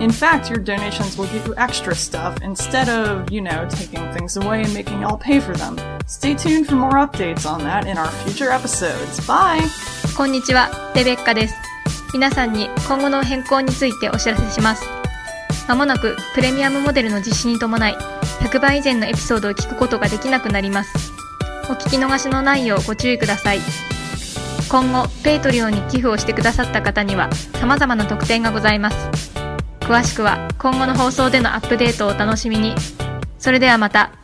In fact, your donations will give you extra stuff instead of, you know, taking things away and making y'all pay for them. Stay tuned for more updates on that in our future episodes. Bye! こんにちは、レベッカです。皆さんに今後の変更についてお知らせします。まもなくプレミアムモデルの実施に伴い、100倍以前のエピソードを聞くことができなくなります。お聞き逃しのないようご注意ください。今後、ペイトリオンに寄付をしてくださった方には様々な特典がございます。詳しくは今後の放送でのアップデートをお楽しみに。それではまた。